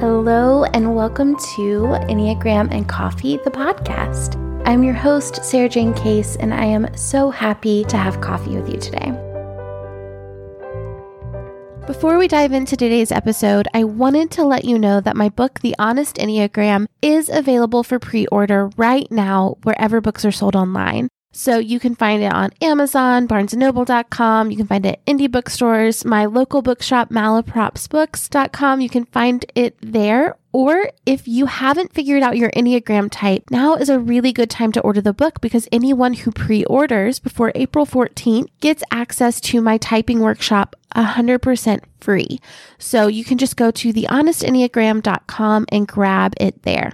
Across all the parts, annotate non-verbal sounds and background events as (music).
Hello, and welcome to Enneagram and Coffee, the podcast. I'm your host, Sarah Jane Case, and I am so happy to have coffee with you today. Before we dive into today's episode, I wanted to let you know that my book, The Honest Enneagram, is available for pre order right now wherever books are sold online. So you can find it on Amazon, barnesandnoble.com. You can find it at indie bookstores, my local bookshop, malapropsbooks.com. You can find it there. Or if you haven't figured out your Enneagram type, now is a really good time to order the book because anyone who pre orders before April 14th gets access to my typing workshop 100% free. So you can just go to thehonestenneagram.com and grab it there.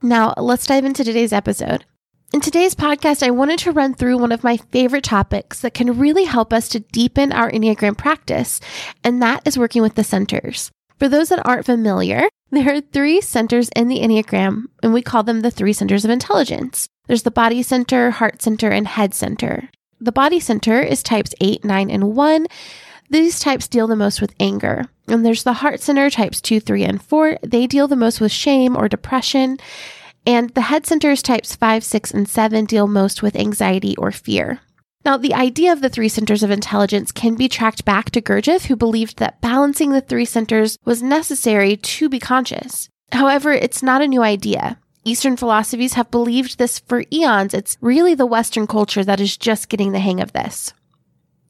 Now, let's dive into today's episode. In today's podcast, I wanted to run through one of my favorite topics that can really help us to deepen our Enneagram practice, and that is working with the centers. For those that aren't familiar, (laughs) there are three centers in the Enneagram, and we call them the three centers of intelligence. There's the body center, heart center, and head center. The body center is types 8, 9, and 1. These types deal the most with anger. And there's the heart center, types 2, 3, and 4. They deal the most with shame or depression. And the head centers types 5, 6, and 7 deal most with anxiety or fear. Now, the idea of the three centers of intelligence can be tracked back to Gurdjieff, who believed that balancing the three centers was necessary to be conscious. However, it's not a new idea. Eastern philosophies have believed this for eons. It's really the Western culture that is just getting the hang of this.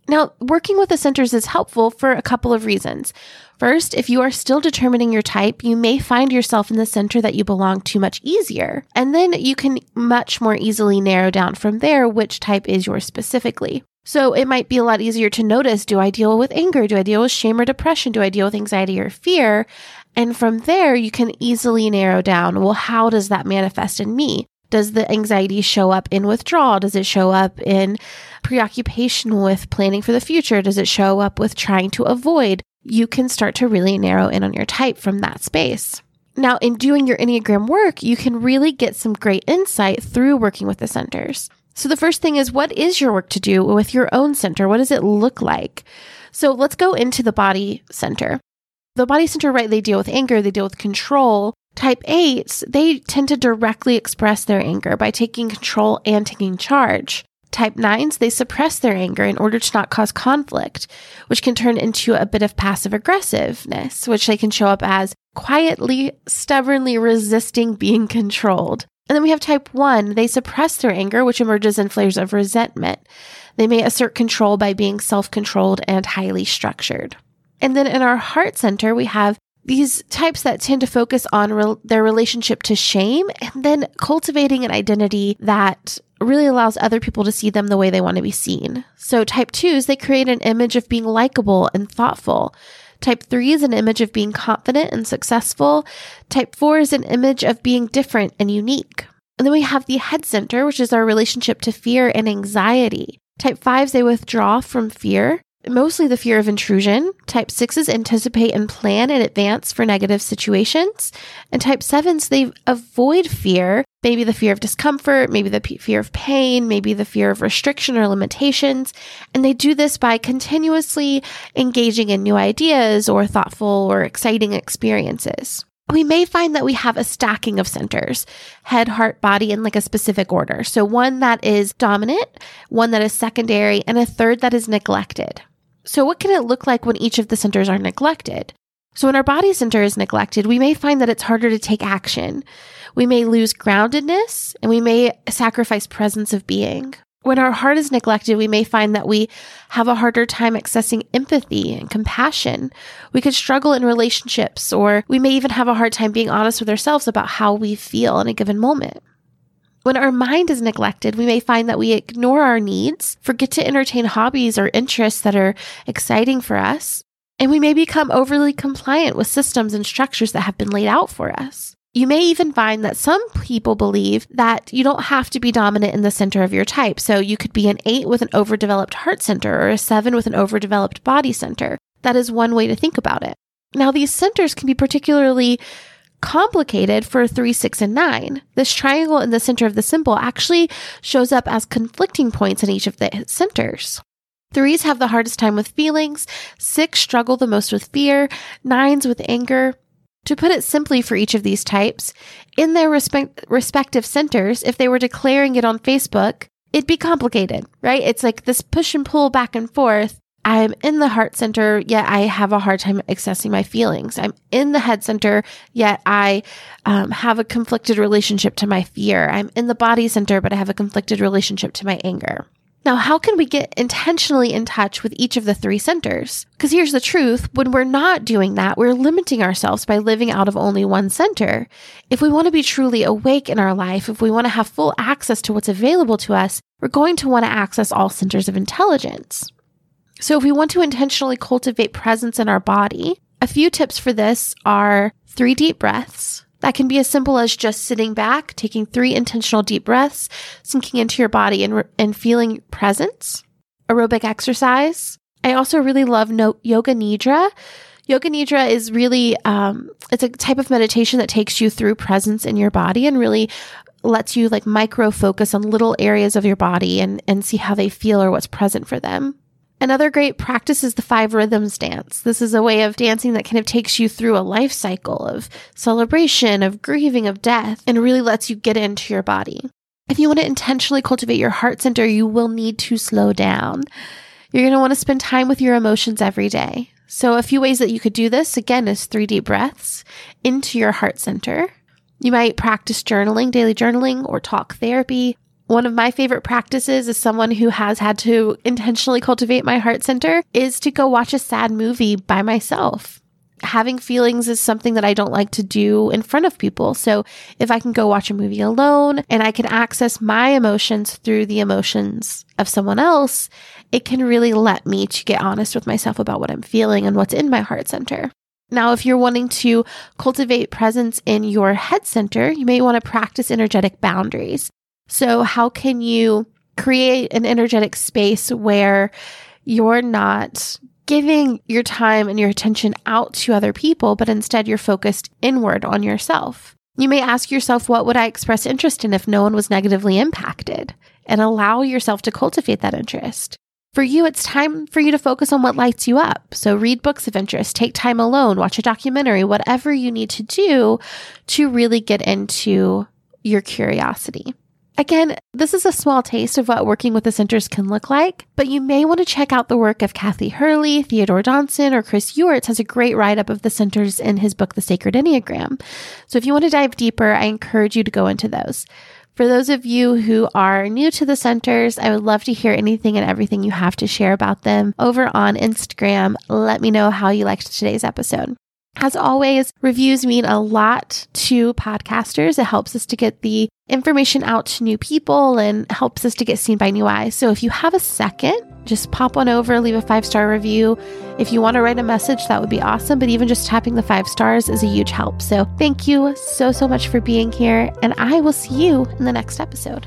Now, working with the centers is helpful for a couple of reasons. First, if you are still determining your type, you may find yourself in the center that you belong to much easier. And then you can much more easily narrow down from there which type is yours specifically. So it might be a lot easier to notice do I deal with anger? Do I deal with shame or depression? Do I deal with anxiety or fear? And from there, you can easily narrow down well, how does that manifest in me? Does the anxiety show up in withdrawal? Does it show up in preoccupation with planning for the future? Does it show up with trying to avoid? You can start to really narrow in on your type from that space. Now, in doing your Enneagram work, you can really get some great insight through working with the centers. So, the first thing is what is your work to do with your own center? What does it look like? So, let's go into the body center. The body center, right, they deal with anger, they deal with control. Type 8s, they tend to directly express their anger by taking control and taking charge. Type 9s, they suppress their anger in order to not cause conflict, which can turn into a bit of passive aggressiveness, which they can show up as quietly, stubbornly resisting being controlled. And then we have type 1, they suppress their anger, which emerges in flares of resentment. They may assert control by being self controlled and highly structured. And then in our heart center, we have these types that tend to focus on re- their relationship to shame and then cultivating an identity that really allows other people to see them the way they want to be seen. So type twos, they create an image of being likable and thoughtful. Type three is an image of being confident and successful. Type four is an image of being different and unique. And then we have the head center, which is our relationship to fear and anxiety. Type fives, they withdraw from fear mostly the fear of intrusion. Type 6s anticipate and plan in advance for negative situations. And type 7s, they avoid fear, maybe the fear of discomfort, maybe the p- fear of pain, maybe the fear of restriction or limitations. And they do this by continuously engaging in new ideas or thoughtful or exciting experiences. We may find that we have a stacking of centers head, heart, body in like a specific order. So, one that is dominant, one that is secondary, and a third that is neglected. So, what can it look like when each of the centers are neglected? So, when our body center is neglected, we may find that it's harder to take action. We may lose groundedness and we may sacrifice presence of being. When our heart is neglected, we may find that we have a harder time accessing empathy and compassion. We could struggle in relationships, or we may even have a hard time being honest with ourselves about how we feel in a given moment. When our mind is neglected, we may find that we ignore our needs, forget to entertain hobbies or interests that are exciting for us, and we may become overly compliant with systems and structures that have been laid out for us. You may even find that some people believe that you don't have to be dominant in the center of your type. So you could be an eight with an overdeveloped heart center or a seven with an overdeveloped body center. That is one way to think about it. Now, these centers can be particularly complicated for 3, 6, and 9. This triangle in the center of the symbol actually shows up as conflicting points in each of the centers. Threes have the hardest time with feelings, six struggle the most with fear, nines with anger, To put it simply for each of these types, in their respect- respective centers, if they were declaring it on Facebook, it'd be complicated, right? It's like this push and pull back and forth. I'm in the heart center, yet I have a hard time accessing my feelings. I'm in the head center, yet I um, have a conflicted relationship to my fear. I'm in the body center, but I have a conflicted relationship to my anger. Now, how can we get intentionally in touch with each of the three centers? Because here's the truth when we're not doing that, we're limiting ourselves by living out of only one center. If we want to be truly awake in our life, if we want to have full access to what's available to us, we're going to want to access all centers of intelligence. So, if we want to intentionally cultivate presence in our body, a few tips for this are three deep breaths, that can be as simple as just sitting back, taking three intentional deep breaths, sinking into your body and, and feeling presence. Aerobic exercise. I also really love no- yoga nidra. Yoga nidra is really um, it's a type of meditation that takes you through presence in your body and really lets you like micro focus on little areas of your body and and see how they feel or what's present for them. Another great practice is the five rhythms dance. This is a way of dancing that kind of takes you through a life cycle of celebration, of grieving, of death, and really lets you get into your body. If you want to intentionally cultivate your heart center, you will need to slow down. You're going to want to spend time with your emotions every day. So, a few ways that you could do this again is three deep breaths into your heart center. You might practice journaling, daily journaling, or talk therapy, one of my favorite practices as someone who has had to intentionally cultivate my heart center is to go watch a sad movie by myself. Having feelings is something that I don't like to do in front of people. So if I can go watch a movie alone and I can access my emotions through the emotions of someone else, it can really let me to get honest with myself about what I'm feeling and what's in my heart center. Now, if you're wanting to cultivate presence in your head center, you may want to practice energetic boundaries. So, how can you create an energetic space where you're not giving your time and your attention out to other people, but instead you're focused inward on yourself? You may ask yourself, what would I express interest in if no one was negatively impacted? And allow yourself to cultivate that interest. For you, it's time for you to focus on what lights you up. So read books of interest, take time alone, watch a documentary, whatever you need to do to really get into your curiosity. Again, this is a small taste of what working with the centers can look like, but you may want to check out the work of Kathy Hurley, Theodore Donson, or Chris Heuertz has a great write up of the centers in his book, The Sacred Enneagram. So if you want to dive deeper, I encourage you to go into those. For those of you who are new to the centers, I would love to hear anything and everything you have to share about them over on Instagram. Let me know how you liked today's episode. As always, reviews mean a lot to podcasters. It helps us to get the information out to new people and helps us to get seen by new eyes. So if you have a second, just pop on over, leave a five star review. If you want to write a message, that would be awesome. But even just tapping the five stars is a huge help. So thank you so, so much for being here. And I will see you in the next episode.